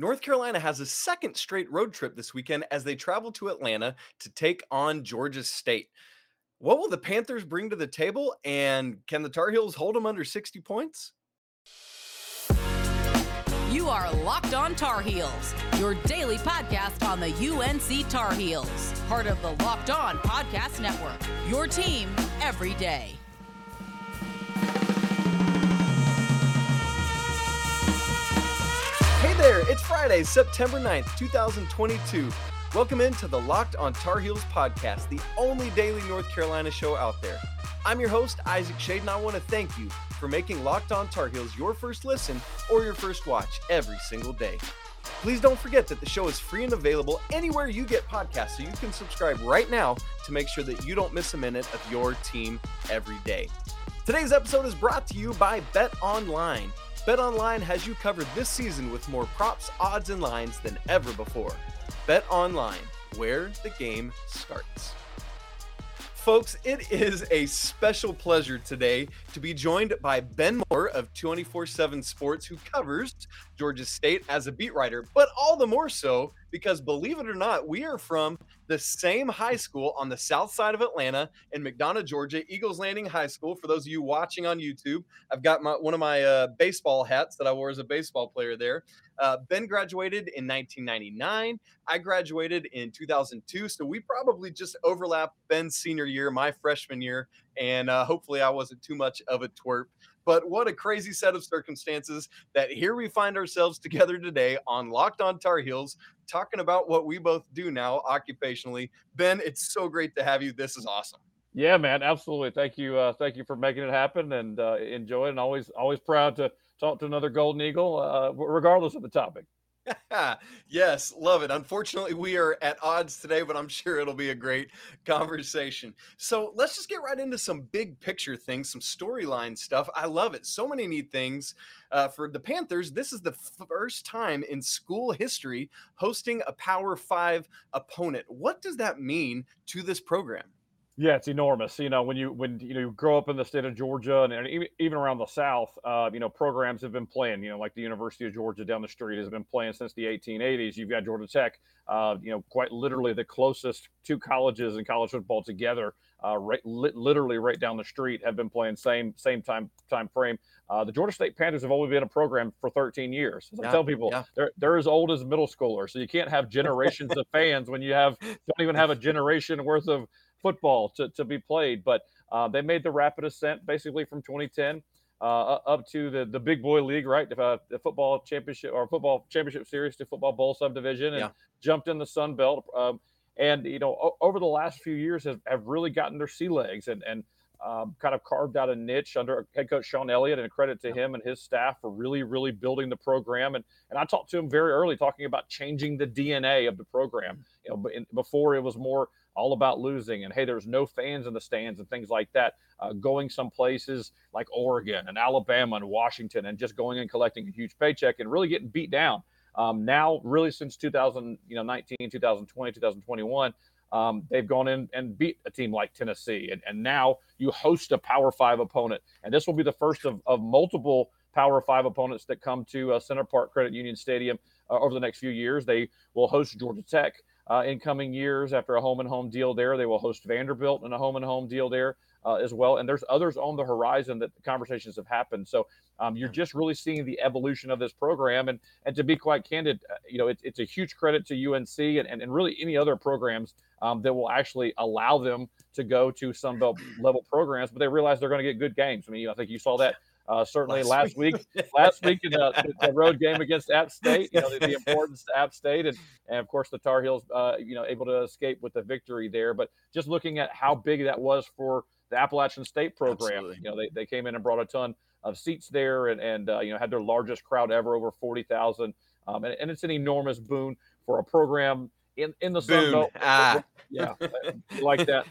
North Carolina has a second straight road trip this weekend as they travel to Atlanta to take on Georgia State. What will the Panthers bring to the table, and can the Tar Heels hold them under 60 points? You are Locked On Tar Heels, your daily podcast on the UNC Tar Heels, part of the Locked On Podcast Network. Your team every day. It's Friday, September 9th, 2022. Welcome into the Locked on Tar Heels podcast, the only daily North Carolina show out there. I'm your host, Isaac Shade, and I want to thank you for making Locked on Tar Heels your first listen or your first watch every single day. Please don't forget that the show is free and available anywhere you get podcasts, so you can subscribe right now to make sure that you don't miss a minute of your team every day. Today's episode is brought to you by Bet Online. BetOnline has you covered this season with more props, odds, and lines than ever before. BetOnline, where the game starts. Folks, it is a special pleasure today to be joined by Ben Moore of 24 7 Sports, who covers Georgia State as a beat writer, but all the more so because, believe it or not, we are from the same high school on the south side of Atlanta in McDonough, Georgia, Eagles Landing High School. For those of you watching on YouTube, I've got my, one of my uh, baseball hats that I wore as a baseball player there. Uh, ben graduated in 1999. I graduated in 2002. So we probably just overlapped Ben's senior year, my freshman year. And uh, hopefully I wasn't too much of a twerp. But what a crazy set of circumstances that here we find ourselves together today on Locked On Tar Heels, talking about what we both do now occupationally. Ben, it's so great to have you. This is awesome. Yeah, man, absolutely. Thank you. Uh, thank you for making it happen and uh, enjoy it. And always, always proud to talk to another Golden Eagle, uh, regardless of the topic. yes, love it. Unfortunately, we are at odds today, but I'm sure it'll be a great conversation. So let's just get right into some big picture things, some storyline stuff. I love it. So many neat things uh, for the Panthers. This is the first time in school history hosting a Power Five opponent. What does that mean to this program? Yeah, it's enormous. You know, when you when you know you grow up in the state of Georgia and, and even around the South, uh, you know, programs have been playing. You know, like the University of Georgia down the street has been playing since the 1880s. You've got Georgia Tech. Uh, you know, quite literally the closest two colleges in college football together, uh, right, li- literally right down the street, have been playing same same time time frame. Uh, the Georgia State Panthers have only been a program for 13 years. As yeah, I tell people, yeah. they're they're as old as middle schoolers. So you can't have generations of fans when you have don't even have a generation worth of football to, to be played. But uh, they made the rapid ascent basically from 2010 uh, up to the, the big boy league, right? Uh, the football championship or football championship series to football bowl subdivision and yeah. jumped in the Sun Belt. Um, and, you know, o- over the last few years have, have really gotten their sea legs and, and um, kind of carved out a niche under head coach Shawn Elliott, and credit to him and his staff for really, really building the program. And and I talked to him very early, talking about changing the DNA of the program. You know, before it was more all about losing and hey there's no fans in the stands and things like that uh, going some places like oregon and alabama and washington and just going and collecting a huge paycheck and really getting beat down um, now really since 2019 2020 2021 um, they've gone in and beat a team like tennessee and, and now you host a power five opponent. And this will be the first of, of multiple power five opponents that come to uh, center Parc credit union stadium uh, over the next few years. They will host georgia tech uh, in coming years after a home and home deal there. They will host Vanderbilt in a home and home deal there uh, as well. And there's others on the horizon that conversations have happened. So um, you're just really seeing the evolution of this program. And and to be quite candid, uh, you know, it, it's a huge credit to UNC and, and, and really any other programs um, that will actually allow them to go to Sun Belt level programs, but they realize they're going to get good games. I mean, I think you saw that uh, certainly last, last week, last week in the, the, road game against App State, you know the, the, importance to App State, and and of course the Tar Heels, uh, you know, able to escape with the victory there. But just looking at how big that was for the Appalachian State program, Absolutely. you know, they, they came in and brought a ton of seats there, and and uh, you know had their largest crowd ever, over forty thousand, um, and, and it's an enormous boon for a program in in the Sun Belt. Ah. Yeah, like that.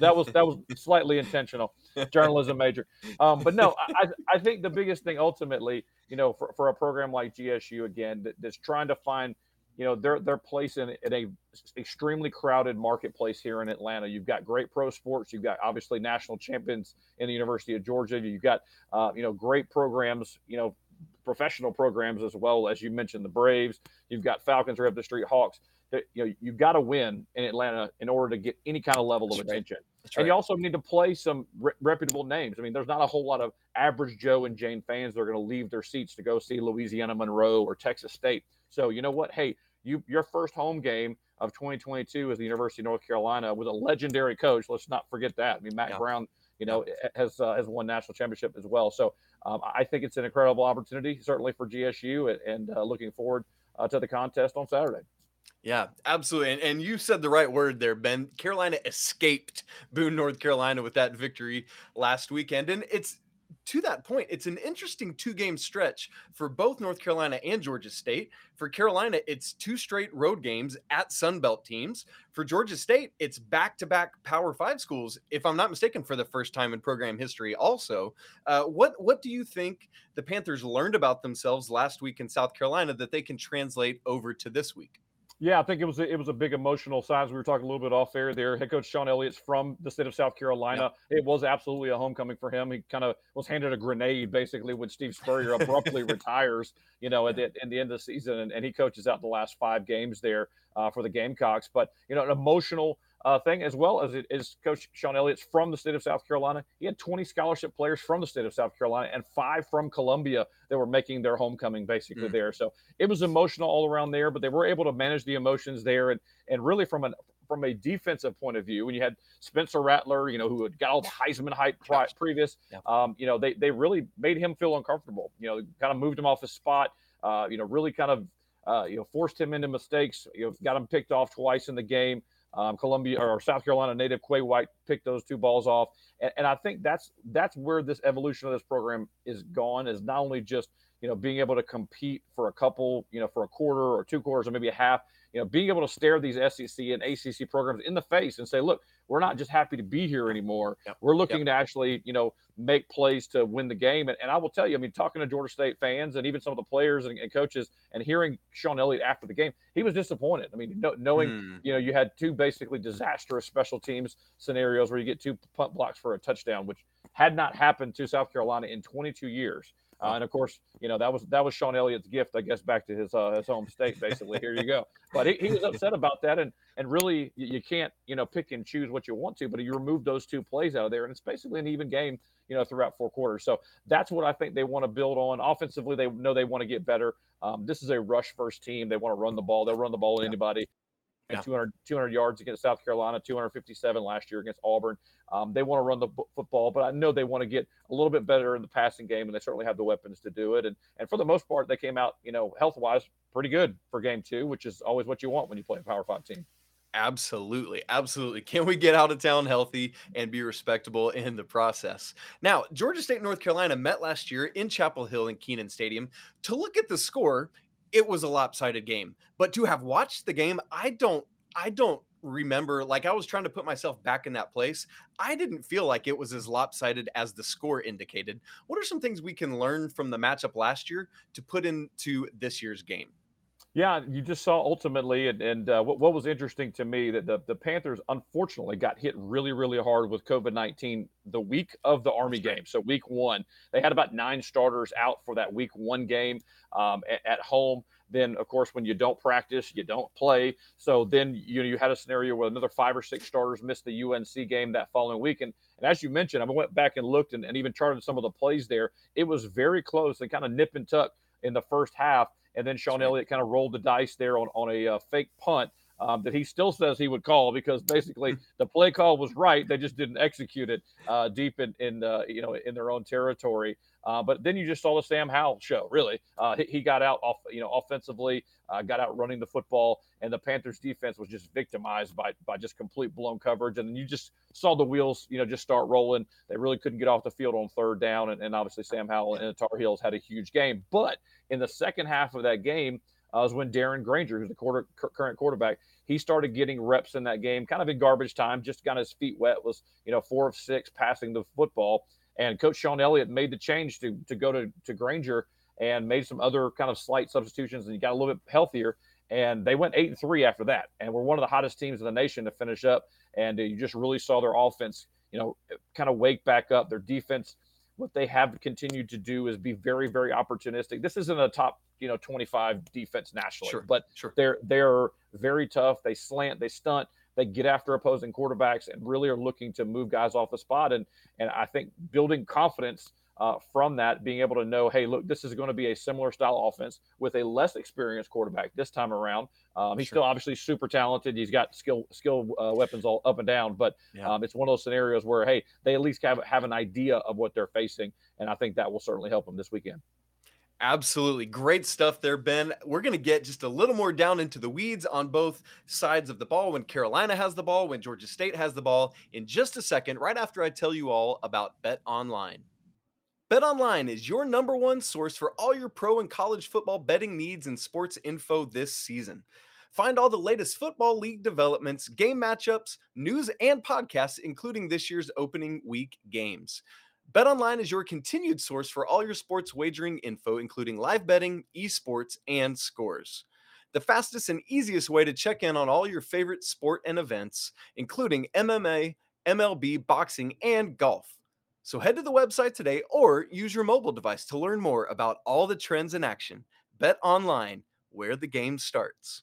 That was that was slightly intentional, journalism major. Um, but no, I I think the biggest thing ultimately, you know, for, for a program like GSU again that, that's trying to find, you know, their their place in, in a extremely crowded marketplace here in Atlanta. You've got great pro sports. You've got obviously national champions in the University of Georgia. You've got uh, you know great programs. You know professional programs as well as you mentioned the Braves. You've got Falcons right up the street, Hawks. That you know you've got to win in Atlanta in order to get any kind of level of That's attention. That's right. And you also need to play some re- reputable names. I mean, there's not a whole lot of average Joe and Jane fans that are going to leave their seats to go see Louisiana Monroe or Texas State. So you know what? Hey, you your first home game of 2022 is the University of North Carolina with a legendary coach. Let's not forget that. I mean, Matt Yeah. Brown, you know, has uh, has won national championship as well. So um, I think it's an incredible opportunity, certainly for GSU, and, and uh, looking forward uh, to the contest on Saturday. Yeah, absolutely. And, and you said the right word there, Ben. Carolina escaped Boone, North Carolina with that victory last weekend. And it's to that point, it's an interesting two game stretch for both North Carolina and Georgia State. For Carolina, it's two straight road games at Sunbelt teams. For Georgia State, it's back to back Power Five schools, if I'm not mistaken, for the first time in program history. Also, uh, what what do you think the Panthers learned about themselves last week in South Carolina that they can translate over to this week? Yeah, I think it was a, it was a big emotional sign. We were talking a little bit off air there. Head coach Shawn Elliott's from the state of South Carolina. It was absolutely a homecoming for him. He kind of was handed a grenade basically when Steve Spurrier abruptly retires. You know, at the, at the end of the season, and, and he coaches out the last five games there uh, for the Gamecocks. But you know, an emotional uh, thing as well as it is Coach Shawn Elliott's from the state of South Carolina. He had 20 scholarship players from the state of South Carolina and five from Columbia that were making their homecoming basically Mm. there. So it was emotional all around there, but they were able to manage the emotions there and and really from an from a defensive point of view, when you had Spencer Rattler, you know, who had got all the Heisman hype pri- previous, Yeah. um, you know, they they really made him feel uncomfortable. You know, kind of moved him off his spot. Uh, you know, really kind of uh, you know forced him into mistakes. You know, got him picked off twice in the game. Um, Columbia or South Carolina native Quay White picked those two balls off, and, and I think that's that's where this evolution of this program is gone. Is not only just you know being able to compete for a couple, you know, for a quarter or two quarters or maybe a half, you know, being able to stare these SEC and ACC programs in the face and say, look, we're not just happy to be here anymore. Yep. We're looking to actually, you know, make plays to win the game. And, and I will tell you, I mean, talking to Georgia State fans and even some of the players and, and coaches and hearing Shawn Elliott after the game, he was disappointed. I mean, no, knowing Hmm. you know, you had two basically disastrous special teams scenarios where you get two punt blocks for a touchdown, which had not happened to South Carolina in 22 years. Uh, and of course, you know that was that was Shawn Elliott's gift, I guess, back to his uh, his home state. Basically, here you go. But he, he was upset about that, and and really, you, you can't you know pick and choose what you want to, but you remove those two plays out of there, and it's basically an even game, you know, throughout four quarters. So that's what I think they want to build on. Offensively, they know they want to get better. Um, this is a rush first team. They want to run the ball. They'll run the ball at Yeah. anybody. Yeah. 200, 200 yards against South Carolina, 257 last year against Auburn. Um, they want to run the b- football, but I know they want to get a little bit better in the passing game, and they certainly have the weapons to do it. And and for the most part, they came out, you know, health wise, pretty good for game two, which is always what you want when you play a Power Five team. Absolutely. Absolutely. Can we get out of town healthy and be respectable in the process? Now, Georgia State and North Carolina met last year in Chapel Hill in Kenan Stadium. To look at the score, it was a lopsided game. But to have watched the game, I don't I don't remember like I was trying to put myself back in that place. I didn't feel like it was as lopsided as the score indicated. What are some things we can learn from the matchup last year to put into this year's game? Yeah, you just saw ultimately, and, and uh, what, what was interesting to me that the, the Panthers unfortunately got hit really, really hard with COVID 19 the week of the Army game. So, week one, they had about nine starters out for that week one game um, at, at home. Then, of course, when you don't practice, you don't play. So then you know you had a scenario where another five or six starters missed the UNC game that following week. And, and as you mentioned, I went back and looked and, and even charted some of the plays there. It was very close and kind of nip and tuck in the first half. And then Shawn Elliott kind of rolled the dice there on, on a uh, fake punt um, that he still says he would call because basically the play call was right. They just didn't execute it uh, deep in, in uh, you know in their own territory. Uh, but then you just saw the Sam Howell show. Really, uh, he, he got out off you know offensively, uh, got out running the football, and the Panthers defense was just victimized by by just complete blown coverage. And then you just saw the wheels you know just start rolling. They really couldn't get off the field on third down, and, and obviously Sam Howell and the Tar Heels had a huge game. But in the second half of that game uh, was when Darren Grainger, who's the quarter, current quarterback, he started getting reps in that game, kind of in garbage time, just got his feet wet, was you know four of six passing the football. And Coach Shawn Elliott made the change to to go to to Grainger and made some other kind of slight substitutions, and he got a little bit healthier. And they went eight and three after that, and were one of the hottest teams in the nation to finish up. And you just really saw their offense, you know, kind of wake back up. Their defense what they have continued to do is be very, very opportunistic. This isn't a top, you know, 25 defense nationally, Sure, but sure. they're they're very tough. They slant, they stunt, they get after opposing quarterbacks, and really are looking to move guys off the spot. And and I think building confidence uh, from that, being able to know, hey, look, this is going to be a similar style offense with a less experienced quarterback this time around. Um, he's Sure. still obviously super talented. He's got skill skill uh, weapons all up and down, but Yeah. um, it's one of those scenarios where hey, they at least have have an idea of what they're facing, and I think that will certainly help them this weekend. Absolutely. Great stuff there, Ben. We're going to get just a little more down into the weeds on both sides of the ball when Carolina has the ball, when Georgia State has the ball in just a second, right after I tell you all about Bet Online. Bet Online is your number one source for all your pro and college football betting needs and sports info this season. Find all the latest football league developments, game matchups, news, and podcasts, including this year's opening week games. BetOnline is your continued source for all your sports wagering info, including live betting, esports, and scores. The fastest and easiest way to check in on all your favorite sport and events, including MMA, MLB, boxing, and golf. So head to the website today or use your mobile device to learn more about all the trends in action. Bet online, where the game starts.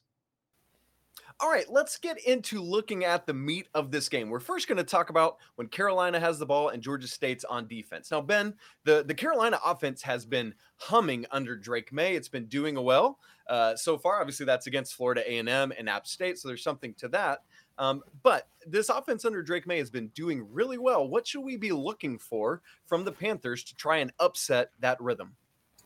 All right, let's get into looking at the meat of this game. We're first going to talk about when Carolina has the ball and Georgia State's on defense. Now, Ben, the, the Carolina offense has been humming under Drake Maye. It's been doing well uh, so far. Obviously, that's against Florida A&M and App State, so there's something to that. Um, but this offense under Drake Maye has been doing really well. What should we be looking for from the Panthers to try and upset that rhythm?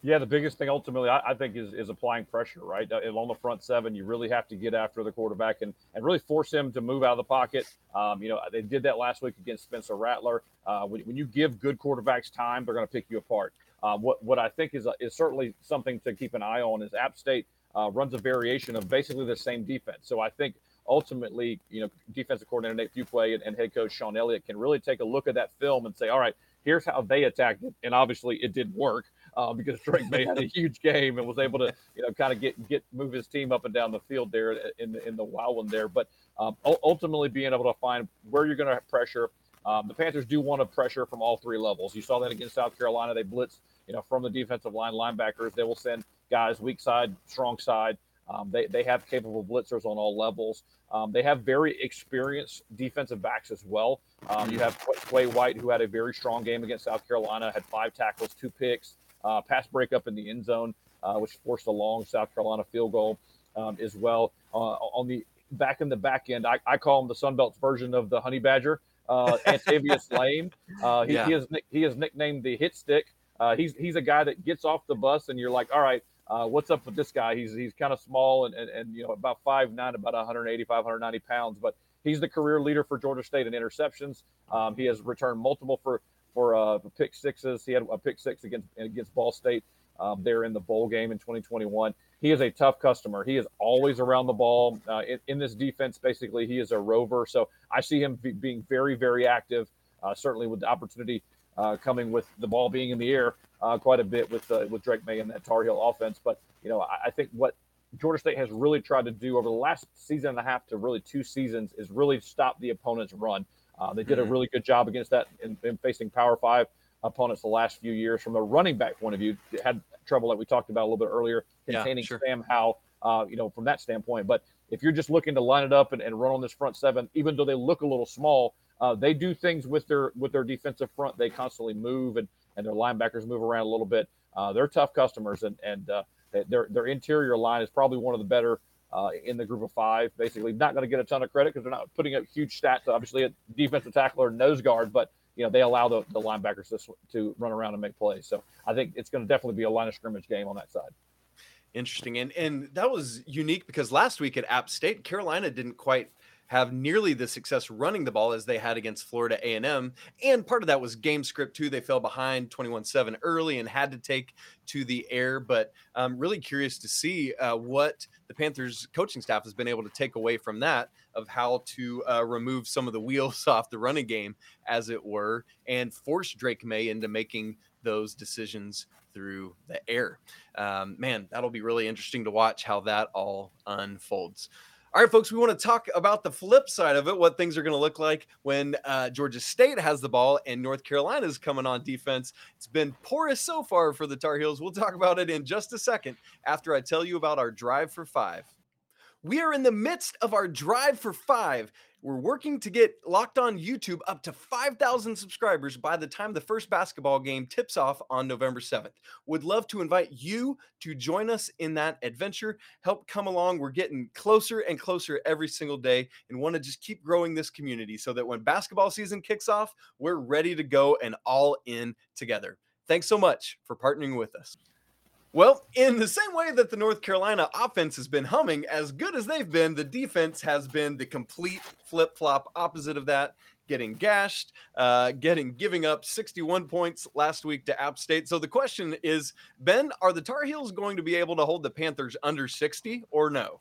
Yeah, the biggest thing ultimately, I, I think, is is applying pressure. Right uh, along the front seven, you really have to get after the quarterback and and really force him to move out of the pocket. Um, you know, they did that last week against Spencer Rattler. Uh, when, when you give good quarterbacks time, they're going to pick you apart. Uh, what what I think is is certainly something to keep an eye on is App State uh, runs a variation of basically the same defense. So I think ultimately, you know, defensive coordinator Nate Fuqua and, and head coach Shawn Elliott can really take a look at that film and say, all right, here's how they attacked it, and obviously it didn't work uh, because Drake Maye had a huge game and was able to, you know, kind of get get move his team up and down the field there in the, in the wild one there. But um, ultimately, being able to find where you're going to have pressure. Um, the Panthers do want to pressure from all three levels. You saw that against South Carolina. They blitz, you know, from the defensive line, linebackers. They will send guys weak side, strong side. Um, they, they have capable blitzers on all levels. Um, they have very experienced defensive backs as well. Um, you have Quay White, who had a very strong game against South Carolina, had five tackles, two picks, uh, pass breakup in the end zone, uh, which forced a long South Carolina field goal um, as well. Uh, on the back in the back end, I, I call him the Sun Belt's version of the Honey Badger, uh, Antavious Lane. Uh, he, Yeah. he, is, he is nicknamed the Hit Stick. Uh, he's he's a guy that gets off the bus and you're like, all right, uh, what's up with this guy? He's he's kind of small and, and, and you know about five nine, about 185, 190 pounds, but he's the career leader for Georgia State in interceptions. Um, he has returned multiple for for uh, pick sixes. He had a pick six against against Ball State um, there in the bowl game in 2021. He is a tough customer. He is always around the ball uh, in, in this defense. Basically, he is a rover. So I see him be, being very very active. Uh, certainly with the opportunity uh, coming with the ball being in the air uh, quite a bit with uh, with Drake Maye and that Tar Heel offense. But you know, I, I think what Georgia State has really tried to do over the last season and a half to really two seasons is really stop the opponent's run. Uh, they did a Mhm. really good job against that in, in facing Power Five opponents the last few years. From a running back point of view, had trouble that we talked about a little bit earlier, Yeah, containing sure. Sam Howell. Uh, you know, from that standpoint. But if you're just looking to line it up and, and run on this front seven, even though they look a little small, uh, they do things with their with their defensive front. They constantly move and and their linebackers move around a little bit. Uh, they're tough customers, and and uh, their their interior line is probably one of the better uh, in the group of five. Basically, not going to get a ton of credit because they're not putting up huge stats. Obviously, a defensive tackle or nose guard, but you know they allow the, the linebackers to, to run around and make plays. So I think it's going to definitely be a line of scrimmage game on that side. Interesting. And and that was unique because last week at App State, Carolina didn't quite have nearly the success running the ball as they had against Florida A&M. And part of that was game script too. They fell behind 21-7 early and had to take to the air. But I'm really curious to see uh, what the Panthers coaching staff has been able to take away from that of how to uh, remove some of the wheels off the running game, as it were, and force Drake Maye into making those decisions through the air. Um, man, that'll be really interesting to watch how that all unfolds. All right, folks, we want to talk about the flip side of it, what things are going to look like when uh, Georgia State has the ball and North Carolina is coming on defense. It's been porous so far for the Tar Heels. We'll talk about it in just a second after I tell you about our drive for five. We are in the midst of our drive for five. We're working to get Locked On YouTube up to 5,000 subscribers by the time the first basketball game tips off on November 7th. Would love to invite you to join us in that adventure. Help come along. We're getting closer and closer every single day and want to just keep growing this community so that when basketball season kicks off, we're ready to go and all in together. Thanks so much for partnering with us. Well, in the same way that the North Carolina offense has been humming, as good as they've been, the defense has been the complete flip flop opposite of that. Getting gashed, uh, getting giving up 61 points last week to App State. So the question is, Ben, are the Tar Heels going to be able to hold the Panthers under 60 or no?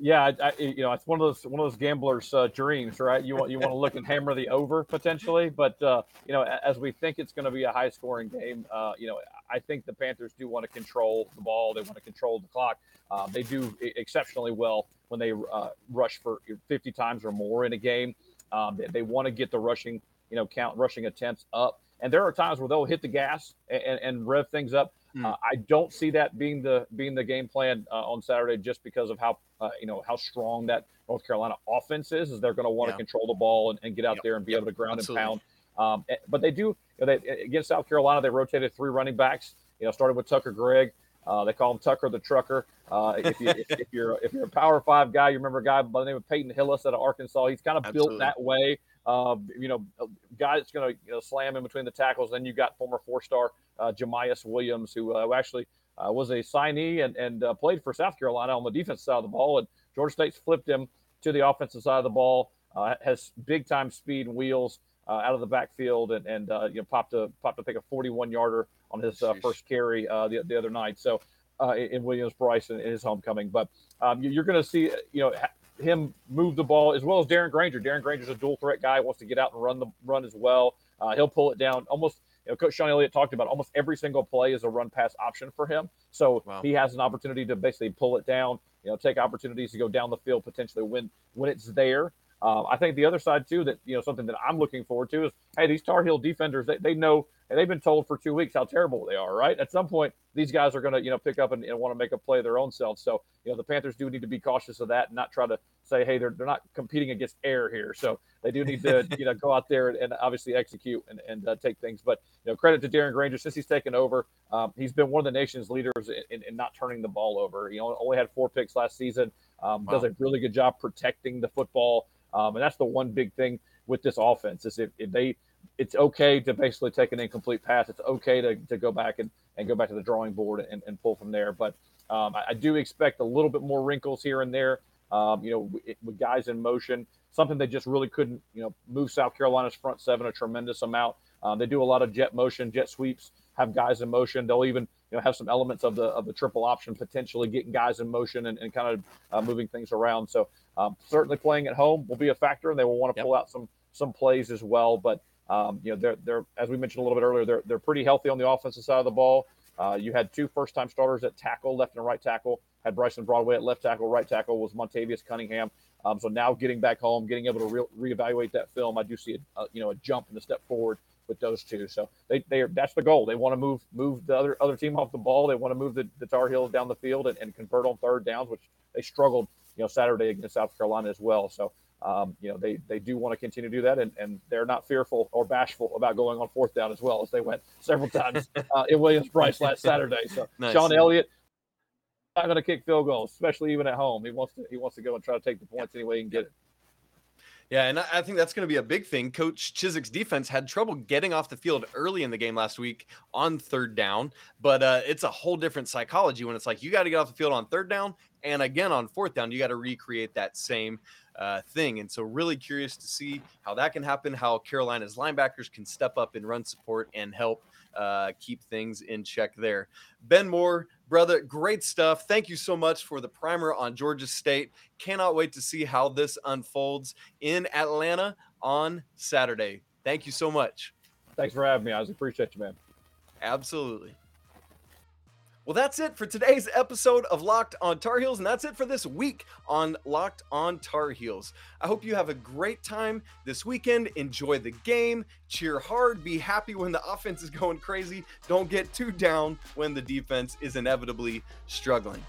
Yeah, I, I, you know, it's one of those one of those gamblers' uh, dreams, right? You want you want to look and hammer the over potentially, but uh, you know, as we think it's going to be a high scoring game, uh, you know, I think the Panthers do want to control the ball. They want to control the clock. Um, they do exceptionally well when they uh, rush for 50 times or more in a game. Um, they, they want to get the rushing, you know, count rushing attempts up. And there are times where they'll hit the gas and, and rev things up. Mm. Uh, I don't see that being the being the game plan uh, on Saturday, just because of how uh, you know how strong that North Carolina offense is. Is they're going to want to yeah. control the ball and, and get out yep. there and be yep. able to ground Absolutely. and pound. Um, eh, but they do you know, they, eh, against South Carolina. They rotated three running backs. You know, started with Tucker Gregg. Uh, they call him Tucker the Trucker. Uh, if, you, if, if, you're if you're a Power Five guy, you remember a guy by the name of Peyton Hillis out of Arkansas. He's kind of Absolutely. built that way. Uh, you know, a guy that's going to you know, slam in between the tackles. Then you've got former four-star uh, Jamyest Williams, who uh, actually uh, was a signee and, and uh, played for South Carolina on the defense side of the ball. And Georgia State's flipped him to the offensive side of the ball. Uh, has big time speed and wheels out of the backfield, and, and you know popped a popped think a 41 yarder on his first carry the, the other night. So in Williams Brice in, in his homecoming, but um, you're going to see you know him move the ball as well as Darren Grainger. Darren Grainger's a dual threat guy, wants to get out and run the run as well. Uh, he'll pull it down almost. You know, Coach Shawn Elliott talked about almost every single play is a run pass option for him. So wow. he has an opportunity to basically pull it down. You know, take opportunities to go down the field potentially when when it's there. Uh, I think the other side too that you know something that I'm looking forward to is hey these Tar Heel defenders they, they know and they've been told for two weeks how terrible they are, right? At some point, these guys are going to, you know, pick up and, and want to make a play their own selves. So, you know, the Panthers do need to be cautious of that and not try to say, hey, they're, they're not competing against air here. So they do need to, you know, go out there and, and obviously execute and, and uh, take things. But, you know, credit to Darren Grainger since he's taken over. Um, he's been one of the nation's leaders in, in, in, not turning the ball over. You know, only had four picks last season. Um, wow. Does a really good job protecting the football. Um, and that's the one big thing with this offense is if, if they it's okay to basically take an incomplete pass. It's okay to, to go back and, and go back to the drawing board and, and pull from there. But um, I, I, do expect a little bit more wrinkles here and there. Um, you know, with, with guys in motion, something they just really couldn't, you know, move South Carolina's front seven a tremendous amount. Um, they do a lot of jet motion, jet sweeps, have guys in motion. They'll even, you know, have some elements of the of the triple option, potentially getting guys in motion and, and kind of uh, moving things around. So um, certainly playing at home will be a factor, and they will want to yep. pull out some some plays as well. But um, you know, they're they're as we mentioned a little bit earlier, they're they're pretty healthy on the offensive side of the ball. Uh, you had two first-time starters at tackle, left and right tackle. Had Bryson Broadway at left tackle, right tackle was Montavious Cunningham. Um, so now getting back home, getting able to re- reevaluate that film, I do see a, a, you know a jump and a step forward with those two. So they they are, that's the goal. They want to move move the other other team off the ball. They want to move the, the Tar Heels down the field and, and convert on third downs, which they struggled you know Saturday against South Carolina as well. So um, you know, they, they do want to continue to do that, and, and they're not fearful or bashful about going on fourth down as well as they went several times uh, in Williams Brice last Saturday. So nice. Shawn Elliott not going to kick field goals, especially even at home. He wants to he wants to go and try to take the points any way he can get it. Yeah, and I think that's going to be a big thing. Coach Chizik's defense had trouble getting off the field early in the game last week on third down, but uh, it's a whole different psychology when it's like you got to get off the field on third down and again on fourth down, you got to recreate that same uh, thing. And so, really curious to see how that can happen, how Carolina's linebackers can step up and run support and help uh, keep things in check there. Ben Moore, brother, great stuff. Thank you so much for the primer on Georgia State. Cannot wait to see how this unfolds in Atlanta on Saturday. Thank you so much. Thanks for having me. I appreciate you, man. Absolutely. Well, that's it for today's episode of Locked on Tar Heels, and that's it for this week on Locked on Tar Heels. I hope you have a great time this weekend. Enjoy the game, cheer hard, be happy when the offense is going crazy. Don't get too down when the defense is inevitably struggling.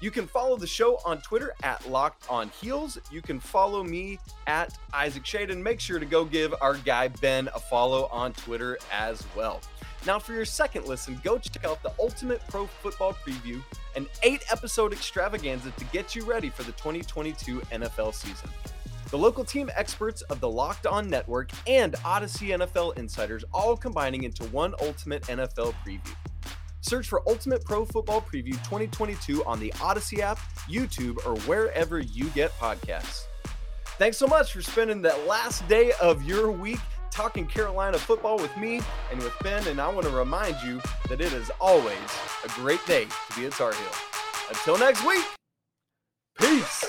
You can follow the show on Twitter at Locked On Heels. You can follow me at Isaac Shaden. make sure to go give our guy Ben a follow on Twitter as well. Now, for your second listen, go check out the Ultimate Pro Football Preview, an eight episode extravaganza to get you ready for the 2022 NFL season. The local team experts of the Locked On Network and Audacy NFL insiders all combining into one Ultimate NFL preview. Search for Ultimate Pro Football Preview 2022 on the Audacy app, YouTube, or wherever you get podcasts. Thanks so much for spending that last day of your week talking Carolina football with me and with Ben. And I want to remind you that it is always a great day to be a Tar Heel. Until next week, peace.